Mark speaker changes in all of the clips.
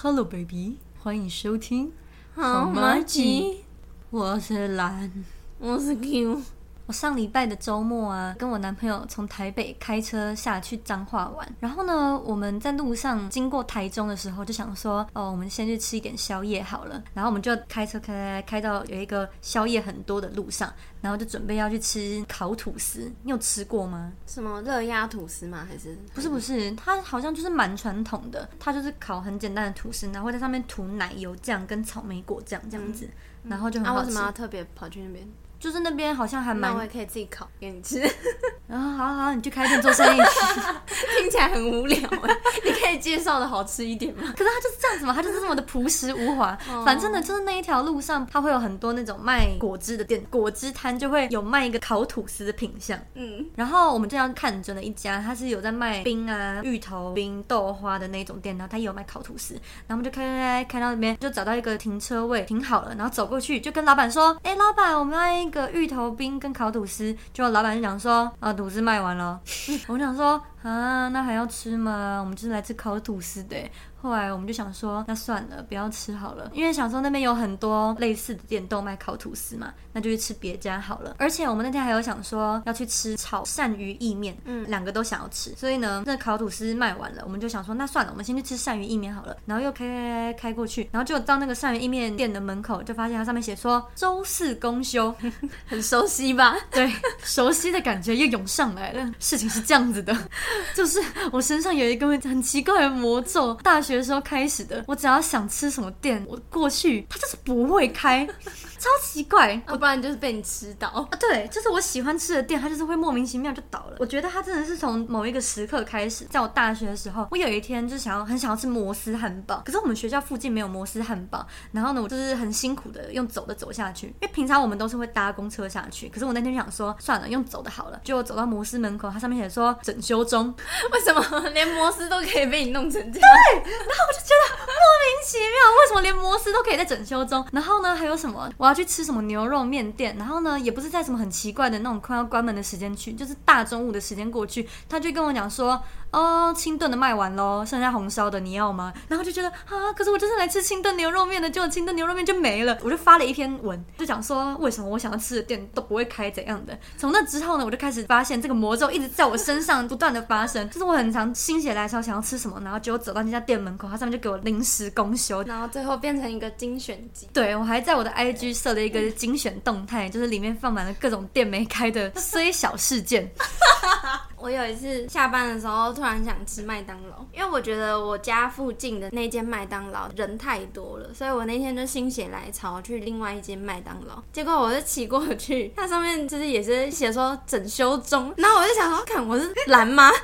Speaker 1: Hello baby，欢迎收听
Speaker 2: 好麻吉，
Speaker 1: 我是蓝。
Speaker 2: 我是 Q，
Speaker 1: 我上礼拜的周末啊，跟我男朋友从台北开车下去彰化玩。然后呢，我们在路上经过台中的时候，就想说，哦，我们先去吃一点宵夜好了。然后我们就开车开开开到有一个宵夜很多的路上，然后就准备要去吃烤吐司。你有吃过吗？
Speaker 2: 什么热压吐司吗？还是
Speaker 1: 不是不是，它好像就是蛮传统的，它就是烤很简单的吐司，然后在上面涂奶油酱跟草莓果酱这样子，然后就很
Speaker 2: 啊？
Speaker 1: 好吃。
Speaker 2: 为什么要特别跑去那边？
Speaker 1: 就是那边好像还蛮
Speaker 2: 那我也可以自己烤给你吃，
Speaker 1: 然 后好好，你去开店做生意。
Speaker 2: 听起来很无聊哎。你可以介绍的好吃一点吗？
Speaker 1: 可是他就是这样子嘛，他就是这么的朴实无华。反正呢，就是那一条路上，它会有很多那种卖果汁的店，果汁摊就会有卖一个烤吐司的品相。
Speaker 2: 嗯，
Speaker 1: 然后我们这样看准了一家，它是有在卖冰啊、芋头冰、豆花的那种店，然后他也有卖烤吐司。然后我们就开开开开到那边，就找到一个停车位停好了，然后走过去就跟老板说：“哎，老板，我们要个芋头冰跟烤吐司。”就老板就讲说：“啊，吐司卖完了。”我想说啊，那还要吃吗？我们就是来吃烤吐司的。后来我们就想说，那算了，不要吃好了，因为想说那边有很多类似的店都卖烤吐司嘛，那就去吃别家好了。而且我们那天还有想说要去吃炒鳝鱼意面，嗯，两个都想要吃，所以呢，那烤吐司卖完了，我们就想说，那算了，我们先去吃鳝鱼意面好了。然后又开开开开过去，然后就到那个鳝鱼意面店的门口，就发现它上面写说周四公休，
Speaker 2: 很熟悉吧？
Speaker 1: 对，熟悉的感觉又涌上来了。事情是这样子的，就是我身上有一个很奇怪的魔咒，大学的时候开始的。我只要想吃什么店，我过去，它就是不会开，超奇怪。
Speaker 2: 要不然就是被你吃到。
Speaker 1: 啊，对，就是我喜欢吃的店，它就是会莫名其妙就倒了。我觉得它真的是从某一个时刻开始，在我大学的时候，我有一天就想要很想要吃摩斯汉堡，可是我们学校附近没有摩斯汉堡，然后呢，我就是很辛苦的用走的走下去，因为平常我们都是会搭公车下去，可是我那天就想说算了，用走的好了，就走到摩斯门口，它上面写说整修中，
Speaker 2: 为什么连摩斯都可以被你弄成这样？
Speaker 1: 对，然后我就觉得莫名其妙，为什么连摩斯都可以在整修中？然后呢，还有什么？我要去吃什么牛肉面店？然后呢，也不是在什么很奇怪的那种快要关门的时间去，就是大中午的时间过去，他就跟我讲说，哦，清炖的卖完喽，剩下红烧的你要吗？然后就觉得啊，可是我就是来吃清炖牛肉面的，结果清炖牛肉面就没了。我就发了一篇文，就讲说为什么我想要吃的店都不会开怎样的。从那之后呢，我就开始发现这个魔咒一直在我身上不断的发生，就是我很常心血来潮想要吃什么，然后结果走到那家店门口，它上面就给我临时公休，
Speaker 2: 然后最后变成一个精选集。
Speaker 1: 对我还在我的 IG 设了一个精选动态，就是里面放满了各种店没开的虽小事件。
Speaker 2: 我有一次下班的时候，突然想吃麦当劳，因为我觉得我家附近的那间麦当劳人太多了，所以我那天就心血来潮去另外一间麦当劳。结果我就骑过去，它上面就是也是写说整修中，然后我就想说，看我是蓝吗？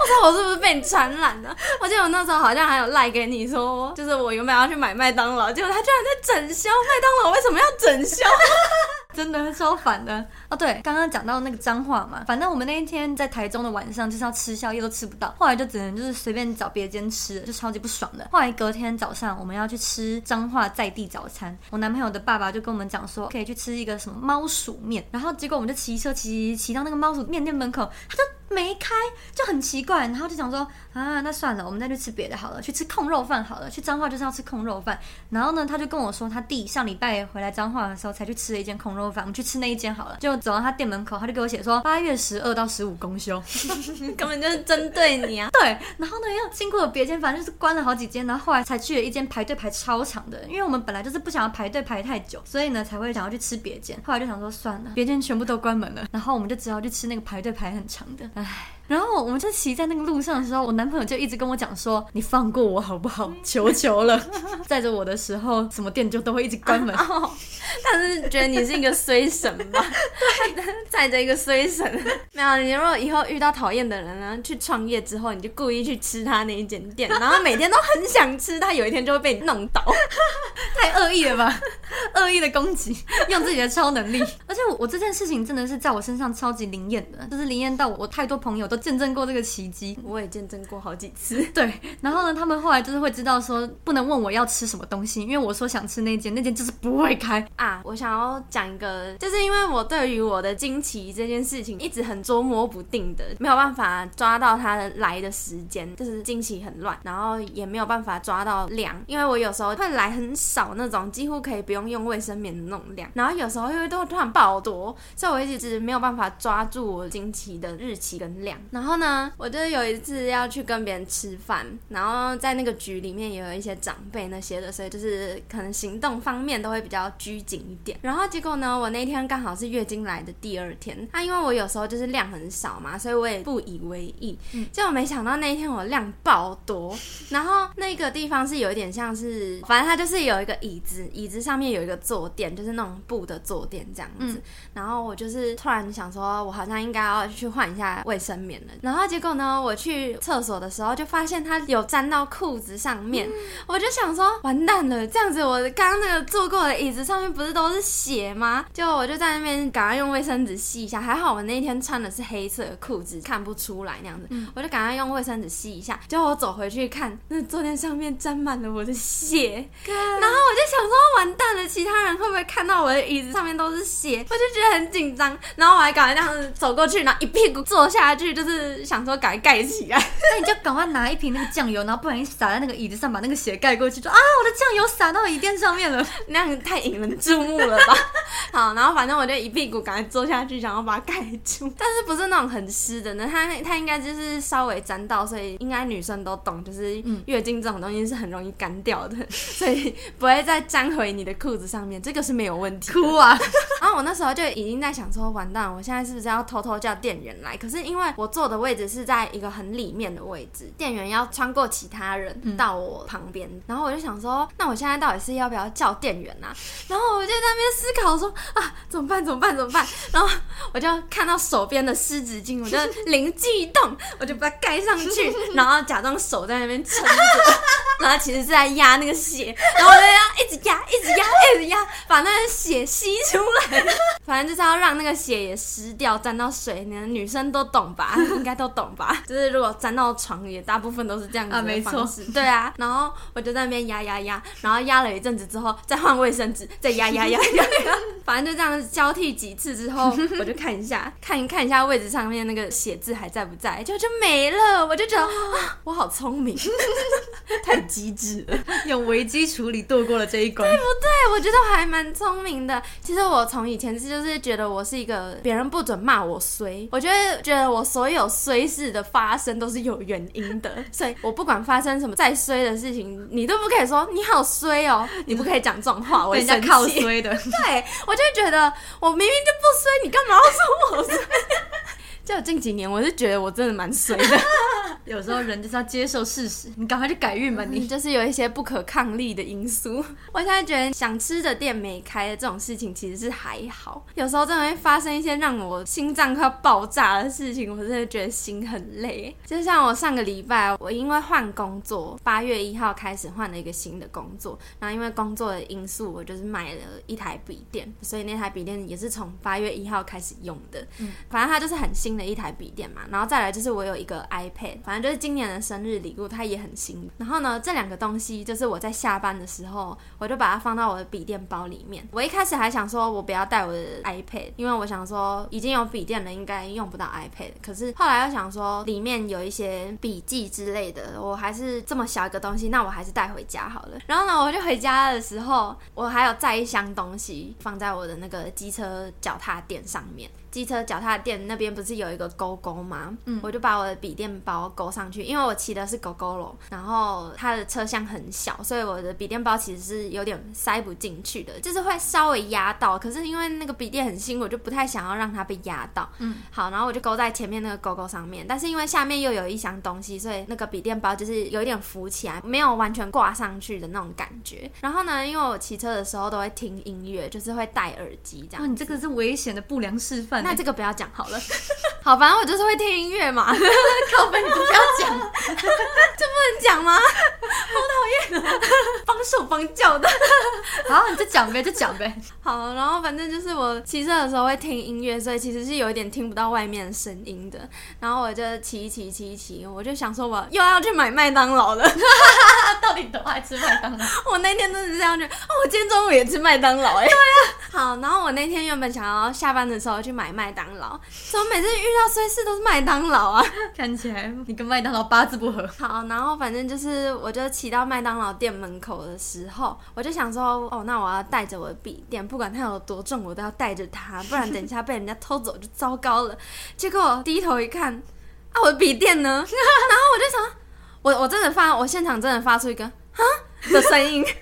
Speaker 2: 我说我是不是被你传染了？我记得我那时候好像还有赖给你说，就是我原本要去买麦当劳，结果他居然在整修麦当劳，为什么要整修？
Speaker 1: 真的超烦的哦！对，刚刚讲到那个脏话嘛，反正我们那一天在台中的晚上就是要吃宵夜都吃不到，后来就只能就是随便找别间吃，就超级不爽的。后来隔天早上我们要去吃彰化在地早餐，我男朋友的爸爸就跟我们讲说可以去吃一个什么猫鼠面，然后结果我们就骑车骑骑到那个猫鼠面店门口，他就没开，就很奇怪，然后就想说啊，那算了，我们再去吃别的好了，去吃控肉饭好了，去彰化就是要吃控肉饭。然后呢，他就跟我说他弟上礼拜回来彰化的时候才去吃了一间控肉我们去吃那一间好了。就走到他店门口，他就给我写说八月十二到十五公休，
Speaker 2: 根本就是针对你啊！
Speaker 1: 对，然后呢又经过了别间，反正就是关了好几间，然后后来才去了一间排队排超长的，因为我们本来就是不想要排队排太久，所以呢才会想要去吃别间。后来就想说算了，别间全部都关门了，然后我们就只好去吃那个排队排很长的，唉。然后我们就骑在那个路上的时候，我男朋友就一直跟我讲说：“你放过我好不好？求求了！” 载着我的时候，什么店就都会一直关门。
Speaker 2: 他是觉得你是一个衰神吧？对，载着一个衰神。没有，你如果以后遇到讨厌的人呢，去创业之后，你就故意去吃他那一间店，然后每天都很想吃，他有一天就会被你弄倒。
Speaker 1: 太恶意了吧？恶意的攻击，用自己的超能力。而且我我这件事情真的是在我身上超级灵验的，就是灵验到我太多朋友都。都见证过这个奇迹。
Speaker 2: 我也见证过好几次。
Speaker 1: 对，然后呢，他们后来就是会知道说，不能问我要吃什么东西，因为我说想吃那间，那间就是不会开。
Speaker 2: 啊，我想要讲一个，就是因为我对于我的惊奇这件事情一直很捉摸不定的，没有办法抓到它的来的时间，就是惊奇很乱，然后也没有办法抓到量，因为我有时候会来很少那种，几乎可以不用用卫生棉的那种量，然后有时候又会都突然爆多，所以我一直没有办法抓住我惊奇的日期跟量。然后呢，我就有一次要去跟别人吃饭，然后在那个局里面也有一些长辈那些的，所以就是可能行动方面都会比较拘谨一点。然后结果呢，我那天刚好是月经来的第二天，啊，因为我有时候就是量很少嘛，所以我也不以为意。结果没想到那一天我量爆多，然后那个地方是有一点像是，反正它就是有一个椅子，椅子上面有一个坐垫，就是那种布的坐垫这样子。然后我就是突然想说，我好像应该要去换一下卫生棉了。然后结果呢，我去厕所的时候就发现它有沾到裤子上面，我就想说完蛋了，这样子我刚刚那个坐过的椅子上面不是都是血吗？就我就在那边赶快用卫生纸吸一下，还好我那天穿的是黑色的裤子，看不出来那样子，我就赶快用卫生纸吸一下。结果我走回去看，那坐垫上面沾满了我的血，然后我就想说完蛋了，其他人会不会看到我的椅子上面都是血？我就觉得很紧张，然后我还赶快这样子走过去，然后一屁股坐下去，就是想说赶快盖起来。
Speaker 1: 那你就赶快拿一瓶那个酱油，然后不小心洒在那个椅子上，把那个血盖过去，说啊，我的酱油洒到椅垫上面了。
Speaker 2: 那样太引人注目了吧？好，然后反正我就一屁股赶快坐下去，想要把它盖住，但是不是那种很湿的呢？它它应该就是稍微沾到，所以应该女生都懂，就是月经这种东西是很容易干掉的，所以不会再粘回你的裤子上面，这个是没有问题。
Speaker 1: 哭啊！
Speaker 2: 然后我那时候就已经在想说，完蛋，我现在是不是要偷偷叫店员来？可是因为我坐的位置是在一个很里面的位置，店员要穿过其他人到我旁边，然后我就想说，那我现在到底是要不要叫店员啊？然后我就在那边思考说啊，怎么办？怎么办？怎么办？然后我就看到手边的湿纸巾，我就灵机一动，我就把它盖上去，然后假装手在那边撑着，然后其实是在压那个血，然后我就要一直压，一直压，一直压，把那个血吸出来。反正就是要让那个血也湿掉，沾到水，你们女生都懂吧？应该都懂吧？就是如果粘到床，也大部分都是这样子
Speaker 1: 没错
Speaker 2: 方式。对啊，然后我就在那边压压压，然后压了一阵子之后，再换卫生纸，再压压压压压，反正就这样交替几次之后，我就看一下，看一看一下位置上面那个写字还在不在，就就没了。我就觉得啊，我好聪明，太机智了。
Speaker 1: 用危机处理度过了这一关。
Speaker 2: 对不对，我觉得我还蛮聪明的。其实我从以前是就是觉得我是一个别人不准骂我衰，我觉得觉得我所有衰事的发生都是有原因的，所以我不管发生什么再衰的事情，你都不可以说你好衰哦，你不可以讲这种话，我会生气
Speaker 1: 被人家靠衰的。
Speaker 2: 对，我就会觉得我明明就不衰，你干嘛要说我衰？就近几年，我是觉得我真的蛮衰的。
Speaker 1: 有时候人就是要接受事实，你赶快去改运吧你。
Speaker 2: 你就是有一些不可抗力的因素。我现在觉得想吃的店没开的这种事情其实是还好，有时候真的会发生一些让我心脏快要爆炸的事情，我真的觉得心很累。就像我上个礼拜，我因为换工作，八月一号开始换了一个新的工作，然后因为工作的因素，我就是买了一台笔电，所以那台笔电也是从八月一号开始用的。嗯，反正它就是很新的一台笔电嘛，然后再来就是我有一个 iPad，反正就是今年的生日礼物，它也很新。然后呢，这两个东西就是我在下班的时候，我就把它放到我的笔电包里面。我一开始还想说，我不要带我的 iPad，因为我想说已经有笔电了，应该用不到 iPad。可是后来又想说，里面有一些笔记之类的，我还是这么小一个东西，那我还是带回家好了。然后呢，我就回家的时候，我还有载一箱东西放在我的那个机车脚踏垫上面。机车脚踏垫那边不是有一个勾勾吗？嗯，我就把我的笔电包勾上去，因为我骑的是狗狗楼，然后它的车厢很小，所以我的笔电包其实是有点塞不进去的，就是会稍微压到。可是因为那个笔电很新，我就不太想要让它被压到。嗯，好，然后我就勾在前面那个勾勾上面，但是因为下面又有一箱东西，所以那个笔电包就是有一点浮起来，没有完全挂上去的那种感觉。然后呢，因为我骑车的时候都会听音乐，就是会戴耳机这样
Speaker 1: 哇，。你这个是危险的不良示范。
Speaker 2: 那这个不要讲好了。好，反正我就是会听音乐嘛，
Speaker 1: 靠背你不要讲，
Speaker 2: 这不能讲吗？好讨厌。帮手帮脚的。
Speaker 1: 好，你就讲呗，就讲呗。
Speaker 2: 好，然后反正就是我骑车的时候会听音乐，所以其实是有一点听不到外面的声音的。然后我就骑骑骑骑，我就想说我又要去买麦当劳了。
Speaker 1: 到底多爱吃麦当劳？
Speaker 2: 我那天真的是这样觉得，哦，我今天中午也吃麦当劳哎。对啊。好，然后我那天原本想要下班的时候去买麦当劳，怎么每次遇到衰事都是麦当劳啊？
Speaker 1: 看起来你跟麦当劳八字不合。
Speaker 2: 好，然后反正就是我就骑到麦当劳店门口的时候，我就想说，哦，那我要带着我的笔电，不管它有多重，我都要带着它，不然等一下被人家偷走就糟糕了。结果低头一看，啊，我的笔电呢？然后我就想，我我真的发，我现场真的发出一个啊的声音。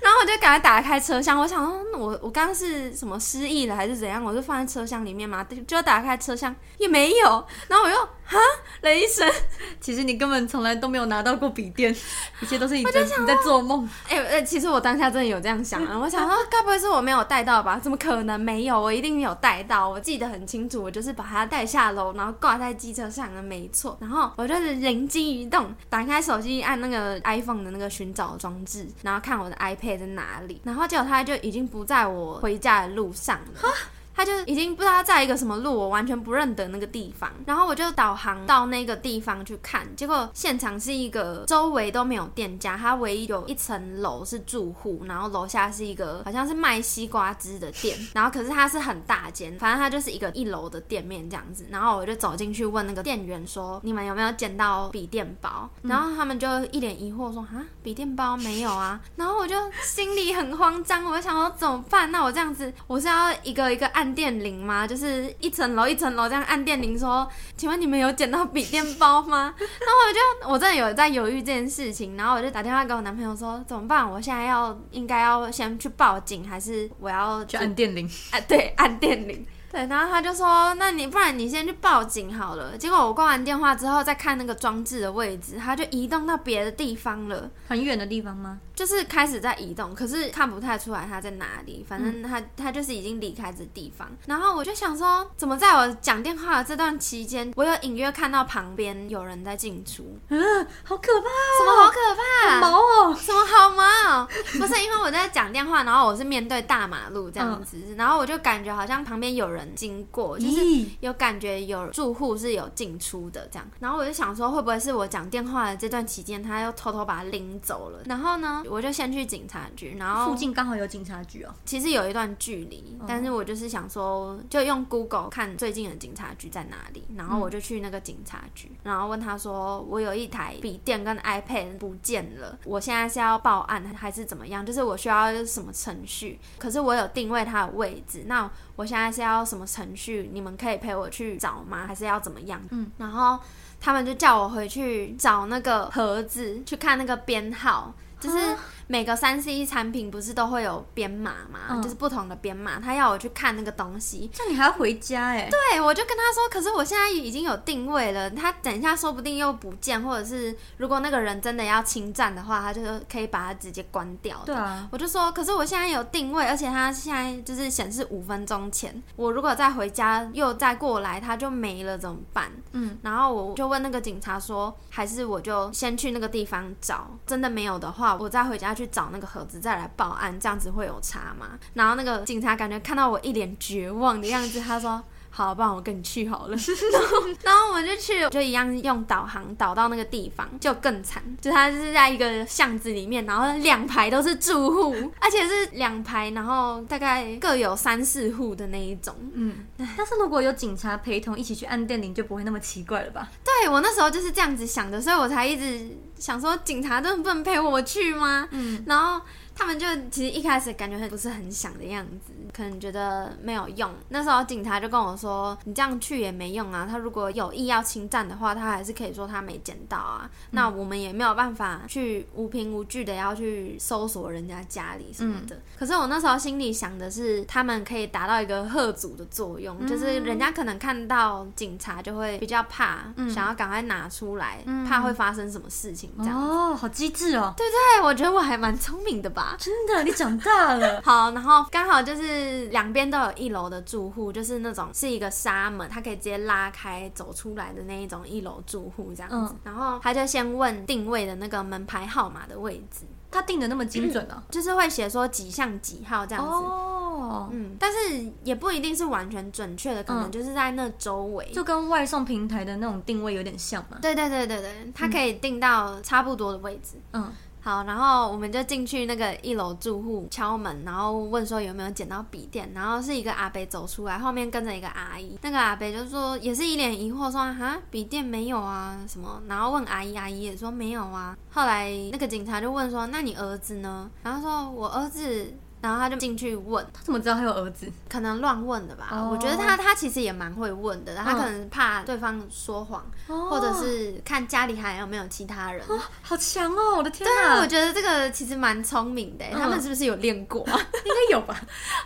Speaker 2: 然后我就赶快打开车厢，我想说，我我刚刚是什么失忆了还是怎样？我就放在车厢里面嘛，就打开车厢也没有。然后我又哈了一声，
Speaker 1: 其实你根本从来都没有拿到过笔电，一切都是你在你在做梦。
Speaker 2: 哎哎，其实我当下真的有这样想啊，我想说，该不会是我没有带到吧？怎么可能没有？我一定有带到，我记得很清楚，我就是把它带下楼，然后挂在机车上的，没错。然后我就是灵机一动，打开手机按那个 iPhone 的那个寻找装置，然后看我的 iPad。在哪里？然后结果它就已经不在我回家的路上了。他就已经不知道在一个什么路，我完全不认得那个地方。然后我就导航到那个地方去看，结果现场是一个周围都没有店家，它唯一有一层楼是住户，然后楼下是一个好像是卖西瓜汁的店。然后可是它是很大间，反正它就是一个一楼的店面这样子。然后我就走进去问那个店员说：“你们有没有捡到笔电包？”然后他们就一脸疑惑说：“啊，笔电包没有啊。”然后我就心里很慌张，我就想说怎么办？那我这样子，我是要一个一个按。按电铃吗？就是一层楼一层楼这样按电铃，说：“请问你们有捡到笔电包吗？” 然后我就我真的有在犹豫这件事情，然后我就打电话给我男朋友说：“怎么办？我现在要应该要先去报警，还是我要
Speaker 1: 去按电铃？”
Speaker 2: 哎，对，按电铃。对，然后他就说：“那你不然你先去报警好了。”结果我挂完电话之后，再看那个装置的位置，它就移动到别的地方了，
Speaker 1: 很远的地方吗？
Speaker 2: 就是开始在移动，可是看不太出来他在哪里。反正他他就是已经离开这地方。然后我就想说，怎么在我讲电话的这段期间，我有隐约看到旁边有人在进出？
Speaker 1: 嗯，好可怕！
Speaker 2: 什么好可怕？
Speaker 1: 毛哦！
Speaker 2: 什么好毛？不是因为我在讲电话，然后我是面对大马路这样子，然后我就感觉好像旁边有人经过，就是有感觉有住户是有进出的这样。然后我就想说，会不会是我讲电话的这段期间，他又偷偷把它拎走了？然后呢？我就先去警察局，然后
Speaker 1: 附近刚好有警察局哦。
Speaker 2: 其实有一段距离，但是我就是想说，就用 Google 看最近的警察局在哪里，然后我就去那个警察局，然后问他说，我有一台笔电跟 iPad 不见了，我现在是要报案还是怎么样？就是我需要什么程序？可是我有定位它的位置，那我现在是要什么程序？你们可以陪我去找吗？还是要怎么样？嗯，然后他们就叫我回去找那个盒子，去看那个编号。就是每个三 C 产品不是都会有编码嘛，就是不同的编码，他要我去看那个东西，
Speaker 1: 这你还要回家哎？
Speaker 2: 对，我就跟他说，可是我现在已经有定位了，他等一下说不定又不见，或者是如果那个人真的要侵占的话，他就可以把它直接关掉。
Speaker 1: 对啊，
Speaker 2: 我就说，可是我现在有定位，而且他现在就是显示五分钟前，我如果再回家又再过来，他就没了怎么办？嗯，然后我就问那个警察说，还是我就先去那个地方找，真的没有的我再回家去找那个盒子，再来报案，这样子会有差吗？然后那个警察感觉看到我一脸绝望的样子，他说。好，不然我跟你去好了。然后我们就去，就一样用导航导到那个地方，就更惨，就它是在一个巷子里面，然后两排都是住户，而且是两排，然后大概各有三四户的那一种。
Speaker 1: 嗯，但是如果有警察陪同一起去按电铃，就不会那么奇怪了吧？
Speaker 2: 对我那时候就是这样子想的，所以我才一直想说，警察真的不能陪我去吗？嗯，然后。他们就其实一开始感觉很不是很想的样子，可能觉得没有用。那时候警察就跟我说：“你这样去也没用啊，他如果有意要侵占的话，他还是可以说他没捡到啊。那我们也没有办法去无凭无据的要去搜索人家家里什么的。可是我那时候心里想的是，他们可以达到一个贺阻的作用，就是人家可能看到警察就会比较怕，想要赶快拿出来，怕会发生什么事情这样。
Speaker 1: 哦，好机智哦！
Speaker 2: 对对，我觉得我还蛮聪明的吧。吧。
Speaker 1: 真的，你长大了。
Speaker 2: 好，然后刚好就是两边都有一楼的住户，就是那种是一个纱门，它可以直接拉开走出来的那一种一楼住户这样子。
Speaker 1: 嗯
Speaker 2: 然后他就先问定位的那个门牌号码的位置，
Speaker 1: 他定的那么精准啊。
Speaker 2: 就是会写说几项几号这样子。
Speaker 1: 哦，
Speaker 2: 嗯，但是也不一定是完全准确的，可能
Speaker 1: 嗯
Speaker 2: 就是在那周围。
Speaker 1: 就跟外送平台的那种定位有点像嘛。
Speaker 2: 对对对对对，它可以定到差不多的位置。
Speaker 1: 嗯，
Speaker 2: 好，然后我们就进去那个一楼住户敲门，然后问说有没有捡到笔电，然后是一个阿伯走出来，后面跟着一个阿姨，那个阿伯就说也是一脸疑惑说哈笔电没有啊什么，然后问阿姨，阿姨也说没有啊。后来那个警察就问说那你儿子呢？然后说我儿子。然后他就进去问，
Speaker 1: 他怎么知道他有儿子？
Speaker 2: 可能乱问的吧。
Speaker 1: 哦
Speaker 2: 我觉得他他其实也蛮会问的，他
Speaker 1: 嗯
Speaker 2: 可能怕对方说谎，
Speaker 1: 哦
Speaker 2: 或者是看家里还有没有其他人。
Speaker 1: 好强哦！我的天
Speaker 2: 对啊，
Speaker 1: 哪，
Speaker 2: 我觉得这个其实蛮聪明的他们是不是有练过啊？
Speaker 1: 应该有吧？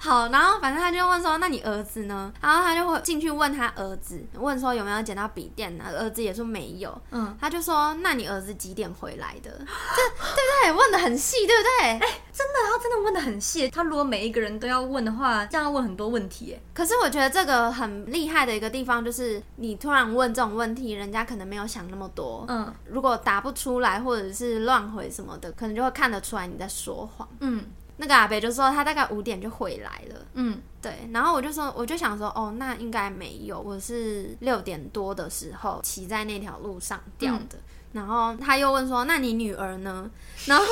Speaker 2: 好，然后反正他就问说：“那你儿子呢？”然后他就会进去问他儿子，问说有没有捡到笔电呢？儿子也说没有。
Speaker 1: 嗯，
Speaker 2: 他就说：“那你儿子几点回来的？”这对不对？问的很细，对不对？
Speaker 1: 真的，他真的问的很细。他如果每一个人都要问的话，这样要问很多问题，哎，
Speaker 2: 可是我觉得这个很厉害的一个地方，就是你突然问这种问题，人家可能没有想那么多。
Speaker 1: 嗯
Speaker 2: 如果答不出来，或者是乱回什么的，可能就会看得出来你在说谎。
Speaker 1: 嗯
Speaker 2: 那个阿北就说他大概五点就回来了。
Speaker 1: 嗯，
Speaker 2: 对，然后我就说，我就想说，哦，那应该没有，我是六点多的时候骑在那条路上掉的。然后他又问说，那你女儿呢？然后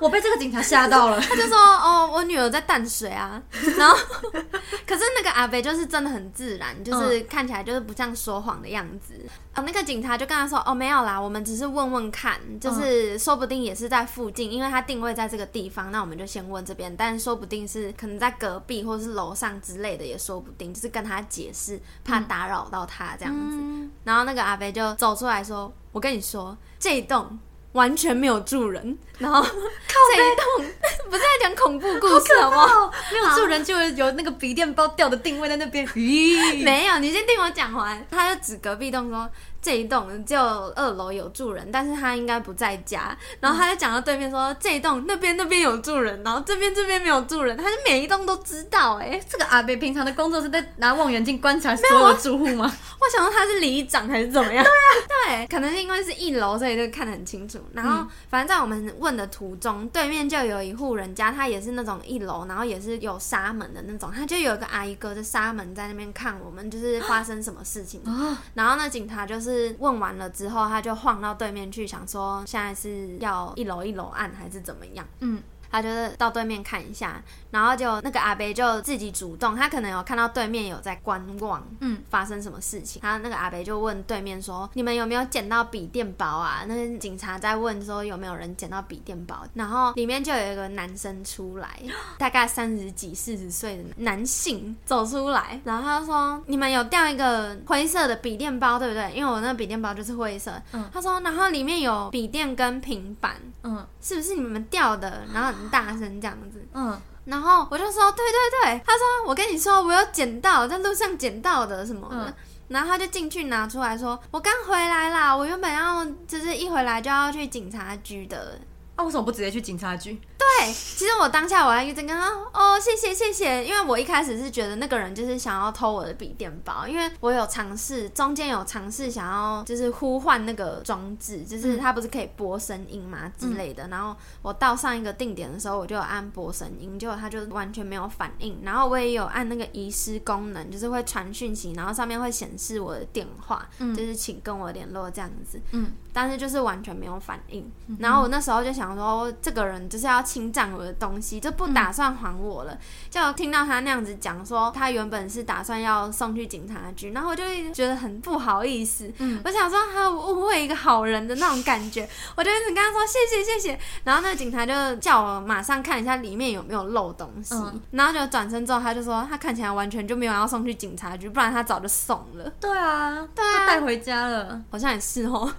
Speaker 1: 我被这个警察吓到了。
Speaker 2: 他就说，哦，我女儿在淡水啊。然后，可是那个阿北就是真的很自然，就是看起来就是不像说谎的样子。啊、那个警察就跟他说，哦，没有啦，我们只是问问看，就是说不定也是在附近，因为他定位在这个地方，那我们就先问这边，但说不定是可能在隔壁或是楼上之类的，也说不定，就是跟他解释，怕打扰到他这样子。
Speaker 1: 嗯，
Speaker 2: 然后那个阿北就走出来说：“我跟你说，这一栋完全没有住人。然后这一栋 不是在讲恐怖故事好不好？
Speaker 1: 哦，没有住人就有那个笔电包掉的定位在那边。咦，
Speaker 2: 没有，你先听我讲完。他就指隔壁栋说。”这一栋只有二楼有住人，但是他应该不在家。然后他就讲到对面说，这一栋那边那边有住人，然后这边这边没有住人。他是每一栋都知道哎、
Speaker 1: 这个阿贝平常的工作是在拿望远镜观察所有的住户吗？
Speaker 2: 我想说他是里长还是怎么样？对啊，对，可能是因为是一楼，所以就看得很清楚。然后，反正在我们问的途中，对面就有一户人家，他也是那种一楼，然后也是有纱门的那种，他就有一个阿姨隔着纱门在那边看我们，就是发生什么事情。
Speaker 1: 哦，
Speaker 2: 然后那，警察就是问完了之后，他就晃到对面去，想说现在是要一楼一楼按还是怎么样。
Speaker 1: 嗯，
Speaker 2: 他就是到对面看一下，然后就那个阿伯就自己主动，他可能有看到对面有在观望，
Speaker 1: 嗯，
Speaker 2: 发生什么事情。他那个阿伯就问对面说：“你们有没有捡到笔电包啊？”那个警察在问说有没有人捡到笔电包，然后里面就有一个男生出来，大概三十几、四十岁的男性走出来，然后他说：“你们有掉一个灰色的笔电包，对不对？因为我那个笔电包就是灰色。”
Speaker 1: 嗯
Speaker 2: 他说：“然后里面有笔电跟平板。”
Speaker 1: 嗯
Speaker 2: 是不是你们掉的？然后很大声这样子，
Speaker 1: 嗯，
Speaker 2: 然后我就说对对对，他说我跟你说我有捡到，在路上捡到的什么的。
Speaker 1: 嗯
Speaker 2: 然后他就进去拿出来说：“我刚回来啦，我原本要就是一回来就要去警察局的。
Speaker 1: 啊，为什么不直接去警察局？”
Speaker 2: 对，其实我当下我还一直跟他哦，谢谢谢谢，因为我一开始是觉得那个人就是想要偷我的笔电包，因为我有尝试中间有尝试想要就是呼唤那个装置，就是它不是可以播声音嘛之类的，然后我到上一个定点的时候，我就有按播声音，结果它就完全没有反应，然后我也有按那个遗失功能，就是会传讯息，然后上面会显示我的电话，
Speaker 1: 嗯。
Speaker 2: 就是请跟我联络这样子，
Speaker 1: 嗯，
Speaker 2: 但是就是完全没有反应。然后我那时候就想说，这个人就是要侵占我的东西，就不打算还我了。就听到他那样子讲说，他原本是打算要送去警察局，然后我就一直觉得很不好意思。
Speaker 1: 嗯
Speaker 2: 我想说他误会一个好人的那种感觉，我就一直跟他说谢谢谢谢。然后那个警察就叫我马上看一下里面有没有漏东西，
Speaker 1: 嗯
Speaker 2: 然后就转身之后他就说他看起来完全就没有要送去警察局，不然他早就送了。
Speaker 1: 对啊，
Speaker 2: 对啊
Speaker 1: 带回家了。
Speaker 2: 好像也是哦，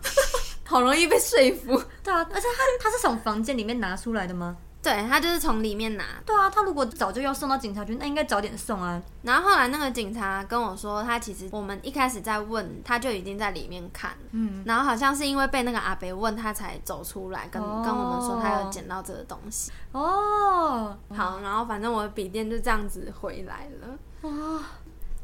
Speaker 2: 好容易被说服。
Speaker 1: 对啊，而且他他是从房间里面拿出来的吗？
Speaker 2: 对他就是从里面拿。
Speaker 1: 对啊，他如果早就要送到警察局，那应该早点送啊。
Speaker 2: 然后后来那个警察跟我说，他其实我们一开始在问，他就已经在里面看，嗯，然后好像是因为被那个阿伯问，他才走出来跟、
Speaker 1: 哦
Speaker 2: 跟我们说他有捡到这个东西。
Speaker 1: 哦，
Speaker 2: 好，然后反正我的笔电就这样子回来了。
Speaker 1: 哇，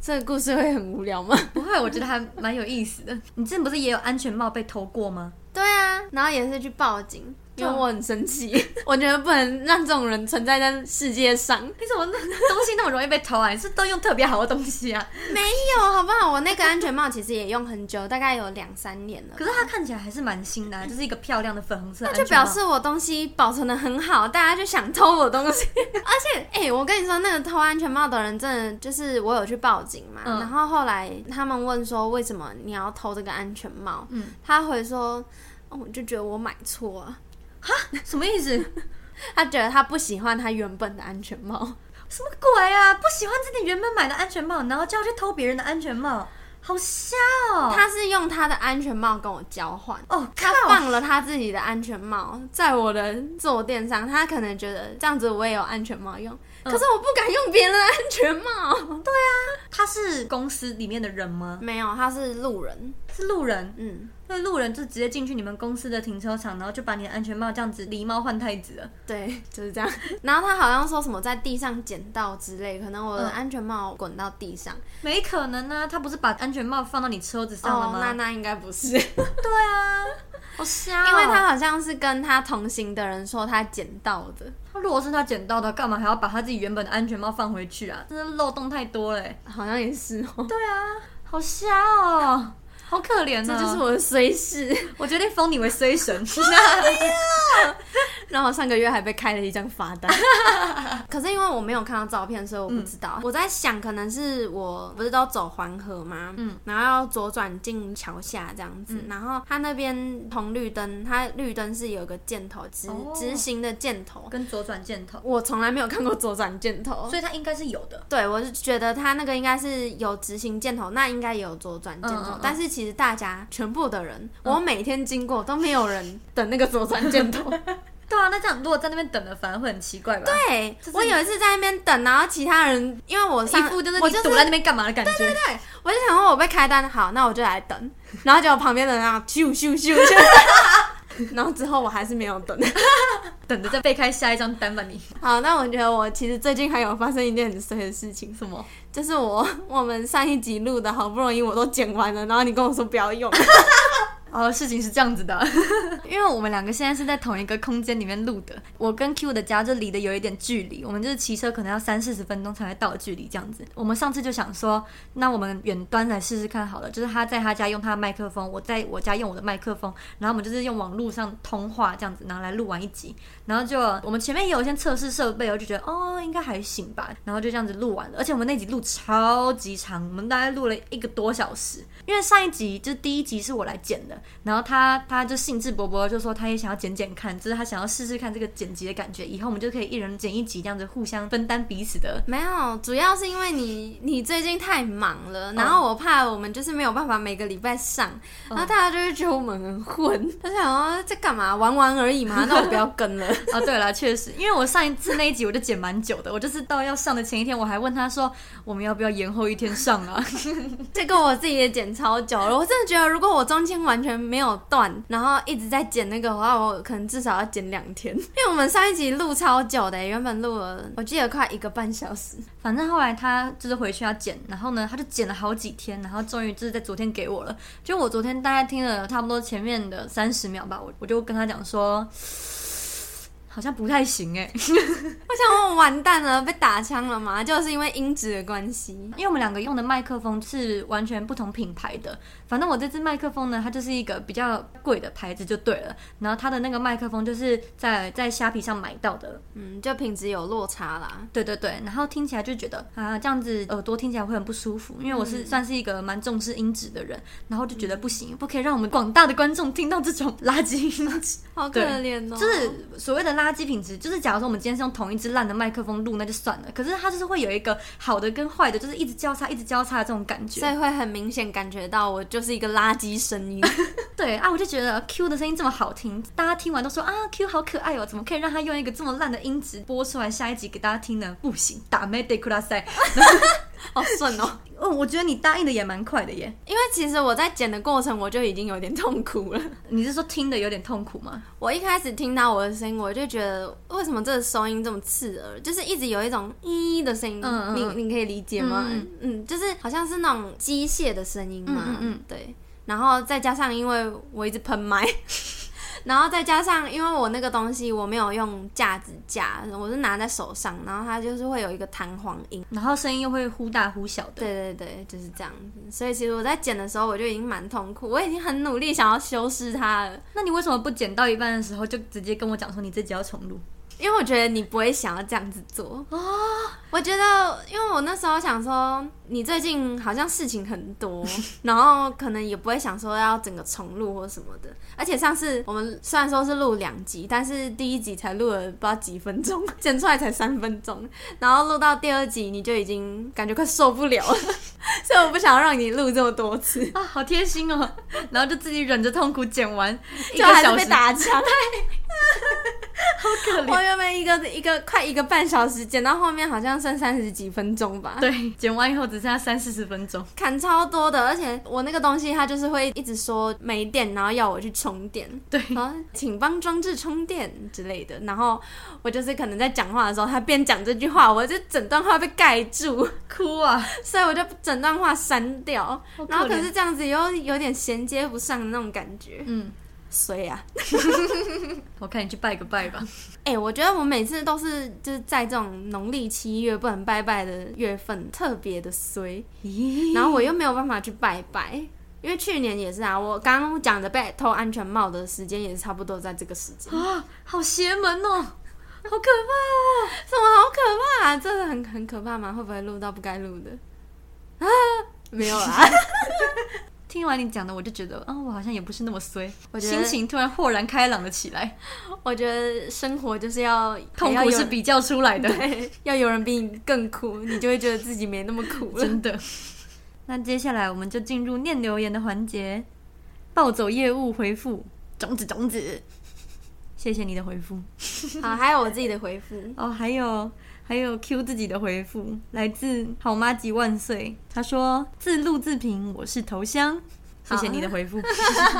Speaker 2: 这个故事会很无聊吗？
Speaker 1: 不会，我觉得还蛮有意思的。你之前不是也有安全帽被偷过吗？
Speaker 2: 对啊，然后也是去报警，因为
Speaker 1: 对啊
Speaker 2: 我很生气，我觉得不能让这种人存在在世界上。
Speaker 1: 你怎么那东西那么容易被偷啊？你是都用特别好的东西啊？
Speaker 2: 没有，好不好？我那个安全帽其实也用很久，大概有两三年了。
Speaker 1: 可是它看起来还是蛮新的、啊，就是一个漂亮的粉红色
Speaker 2: 就。表示我东西保存的很好，大家就想偷我东西。而且，哎、我跟你说，那个偷安全帽的人真的就是我有去报警嘛，
Speaker 1: 嗯
Speaker 2: 然后后来他们问说为什么你要偷这个安全帽，
Speaker 1: 嗯
Speaker 2: 他回说，哦，我就觉得我买错啊，
Speaker 1: 什么意思？
Speaker 2: 他觉得他不喜欢他原本的安全帽。
Speaker 1: 什么鬼啊？不喜欢自己原本买的安全帽，然后就要去偷别人的安全帽，好瞎哦！
Speaker 2: 他是用他的安全帽跟我交换。
Speaker 1: 哦，
Speaker 2: 他！放了他自己的安全帽在我的坐垫上，他可能觉得这样子我也有安全帽用，可是我不敢用别人的安全帽。
Speaker 1: 对啊他是公司里面的人吗？
Speaker 2: 没有，他是路人。
Speaker 1: 是路人？
Speaker 2: 嗯，
Speaker 1: 那路人就直接进去你们公司的停车场，然后就把你的安全帽这样子狸猫换太子了。
Speaker 2: 对，就是这样。然后他好像说什么在地上捡到之类，可能我的
Speaker 1: 嗯
Speaker 2: 安全帽滚到地上。
Speaker 1: 没可能啊！他不是把安全帽放到你车子上了
Speaker 2: 哦，
Speaker 1: 吗？
Speaker 2: 那那应该不是，
Speaker 1: 对啊，好瞎、哦！
Speaker 2: 因为他好像是跟他同行的人说他捡到的，
Speaker 1: 他如果是他捡到的，干嘛还要把他自己原本的安全帽放回去啊？真的漏洞太多了欸。
Speaker 2: 好像也是哦。
Speaker 1: 对啊，好瞎哦，好可怜哦。
Speaker 2: 这就是我的衰事。
Speaker 1: 我决定封你为衰神。
Speaker 2: 然后上个月还被开了一张罚单，可是因为我没有看到照片，所以我不知道。我在想，可能是我不是都走黄河吗？
Speaker 1: 嗯，
Speaker 2: 然后要左转进桥下这样子，然后它那边红绿灯，它绿灯是有个箭头直
Speaker 1: 哦
Speaker 2: 直行的箭头，
Speaker 1: 跟左转箭头，
Speaker 2: 我从来没有看过左转箭头。
Speaker 1: 所以它应该是有的。
Speaker 2: 对，我是觉得它那个应该是有直行箭头，那应该也有左转箭头。但是其实大家全部的人，我每天经过都没有人等那个左转箭头。
Speaker 1: 对啊，那这样如果在那边等的，反而会很奇怪吧？
Speaker 2: 对我有一次在那边等，然后其他人因为我
Speaker 1: 一
Speaker 2: 上
Speaker 1: 副就是
Speaker 2: 我就是
Speaker 1: 你躲在那边干嘛的感觉。对对
Speaker 2: 对，我就想说我被开单，好，那我就来等，然后结果旁边的人啊咻咻咻咻，然后之后我还是没有等。
Speaker 1: 等着再背开下一张单吧你。
Speaker 2: 好，那我觉得我其实最近还有发生一件很衰的事情，
Speaker 1: 什么？
Speaker 2: 就是我我们上一集录的好不容易我都剪完了，然后你跟我说不要用，
Speaker 1: 哦，事情是这样子的，因为我们两个现在是在同一个空间里面录的，我跟 Q 的家就离得有一点距离，我们就是骑车可能要三四十分钟才会到的距离这样子。我们上次就想说，那我们远端来试试看好了，就是他在他家用他的麦克风，我在我家用我的麦克风，然后我们就是用网络上通话这样子，然后来录完一集，然后就我们前面也有一些测试设备，我就觉得哦应该还行吧，然后就这样子录完了，而且我们那集录超级长，我们大概录了一个多小时，因为上一集就是第一集是我来剪的，然后他他就兴致勃勃就说他也想要剪剪看，就是他想要试试看这个剪辑的感觉，以后我们就可以一人剪一集，这样子互相分担彼此的。
Speaker 2: 没有，主要是因为你你最近太忙
Speaker 1: 哦
Speaker 2: 了，然后我怕我们就是没有办法每个礼拜上，然后大家就会觉得我们很混，他想说在干嘛玩玩而已嘛，那我不要跟了。
Speaker 1: 啊，对了，确实，因为我上一次那一集我就剪蛮久的，我就是到要上的前一天，我还问他说我们要不要延后一天上啊？
Speaker 2: 这个我自己也剪超久了，我真的觉得如果我中间完全没有断，然后一直在剪那个的话，我可能至少要剪两天，因为我们上一集录超久的，原本录了我记得快一个半小时。
Speaker 1: 反正后来他就是回去要剪，然后呢，他就剪了好几天，然后终于就是在昨天给我了。就我昨天大概听了差不多前面的三十秒吧，我我就跟他讲说。好像不太行哎，
Speaker 2: 我想我完蛋了，被打枪了嘛，就是因为音质的关系。
Speaker 1: 因为我们两个用的麦克风是完全不同品牌的。反正我这支麦克风呢，它就是一个比较贵的牌子就对了。然后它的那个麦克风就是在在虾皮上买到的，
Speaker 2: 嗯，就品质有落差啦。
Speaker 1: 对对对。然后听起来就觉得啊，这样子耳朵听起来会很不舒服。因为我是算是一个蛮重视音质的人，然后就觉得不行，不可以让我们广大的观众听到这种垃圾音质。
Speaker 2: 好可怜哦。
Speaker 1: 就是所谓的垃垃圾品质，就是假如说我们今天是用同一支烂的麦克风录，那就算了。可是它就是会有一个好的跟坏的，就是一直交叉、一直交叉的这种感觉。
Speaker 2: 所以会很明显感觉到我就是一个垃圾声音。
Speaker 1: 对啊，我就觉得 Q 的声音这么好听，大家听完都说啊 Q 好可爱哦，怎么可以让他用一个这么烂的音质播出来下一集给大家听呢？不行，打没得库拉塞。
Speaker 2: 好 顺哦。
Speaker 1: 哦，我觉得你答应的也蛮快的耶。
Speaker 2: 因为其实我在剪的过程我就已经有点痛苦了。
Speaker 1: 你是说听的有点痛苦吗？
Speaker 2: 我一开始听到我的声音，我就觉得为什么这个收音这么刺耳，就是一直有一种咦的声音。
Speaker 1: 嗯嗯
Speaker 2: 你你可以理解吗？
Speaker 1: 嗯
Speaker 2: 嗯就是好像是那种机械的声音嘛。
Speaker 1: 嗯嗯嗯
Speaker 2: 对。然后再加上因为我一直喷麦。然后再加上，因为我那个东西我没有用架子架，我是拿在手上，然后它就是会有一个弹簧音，
Speaker 1: 然后声音又会忽大忽小的。
Speaker 2: 对对对，就是这样子。所以其实我在剪的时候，我就已经蛮痛苦，我已经很努力想要修饰它了，
Speaker 1: 那你为什么不剪到一半的时候就直接跟我讲说你自己要重录？
Speaker 2: 因为我觉得你不会想要这样子做哦。我觉得，因为我那时候想说，你最近好像事情很多，然后可能也不会想说要整个重录或什么的。而且上次我们虽然说是录两集，但是第一集才录了不知道几分钟，剪出来才三分钟，然后录到第二集你就已经感觉快受不了了，所以我不想要让你录这么多次，
Speaker 1: 啊，好贴心哦！然后就自己忍着痛苦剪完一
Speaker 2: 就还是被打枪。
Speaker 1: 好可怜。
Speaker 2: 我原本一个一个快一个半小时，剪到后面好像剩三十几分钟吧，
Speaker 1: 对，剪完以后只剩下三四十分钟。
Speaker 2: 砍超多的，而且我那个东西它就是会一直说没电，然后要我去充电，
Speaker 1: 对，
Speaker 2: 然后请帮装置充电之类的，然后我就是可能在讲话的时候，他边讲这句话，我就整段话被盖住，
Speaker 1: 哭啊！
Speaker 2: 所以我就整段话删掉，然后可是这样子又有点衔接不上的那种感觉，
Speaker 1: 嗯，
Speaker 2: 衰啊！
Speaker 1: 我看你去拜个拜吧。
Speaker 2: 哎、我觉得我每次都是就是在这种农历七月不能拜拜的月份特别的衰，然后我又没有办法去拜拜，因为去年也是啊，我刚刚讲的被偷安全帽的时间也是差不多在这个时间，
Speaker 1: 啊，好邪门哦，好可怕哦！
Speaker 2: 什么好可怕、啊？真的很很可怕吗？会不会录到不该录的？啊，没有啦，
Speaker 1: 听完你讲的，我就觉得，嗯、我好像也不是那么衰，
Speaker 2: 我觉得
Speaker 1: 心情突然豁然开朗了起来。
Speaker 2: 我觉得生活就是要
Speaker 1: 痛苦是比较出来的，
Speaker 2: 对，要有人比你更苦，你就会觉得自己没那么苦了。
Speaker 1: 真的。那接下来我们就进入念留言的环节，暴走业务回复种子种子，谢谢你的回复。
Speaker 2: 好，还有我自己的回复，
Speaker 1: 哦，还有还有 Q 自己的回复，来自好妈吉万岁，他说自录自评，我是头香。谢谢你的回复。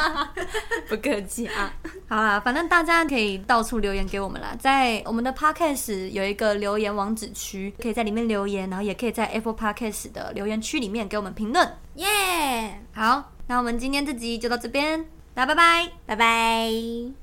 Speaker 2: 不客气啊。
Speaker 1: 好啦，反正大家可以到处留言给我们啦，在我们的 Podcast 有一个留言网址区，可以在里面留言，然后也可以在 Apple Podcast 的留言区里面给我们评论。
Speaker 2: 耶、
Speaker 1: 好，那我们今天这集就到这边，大家拜拜。
Speaker 2: 拜拜。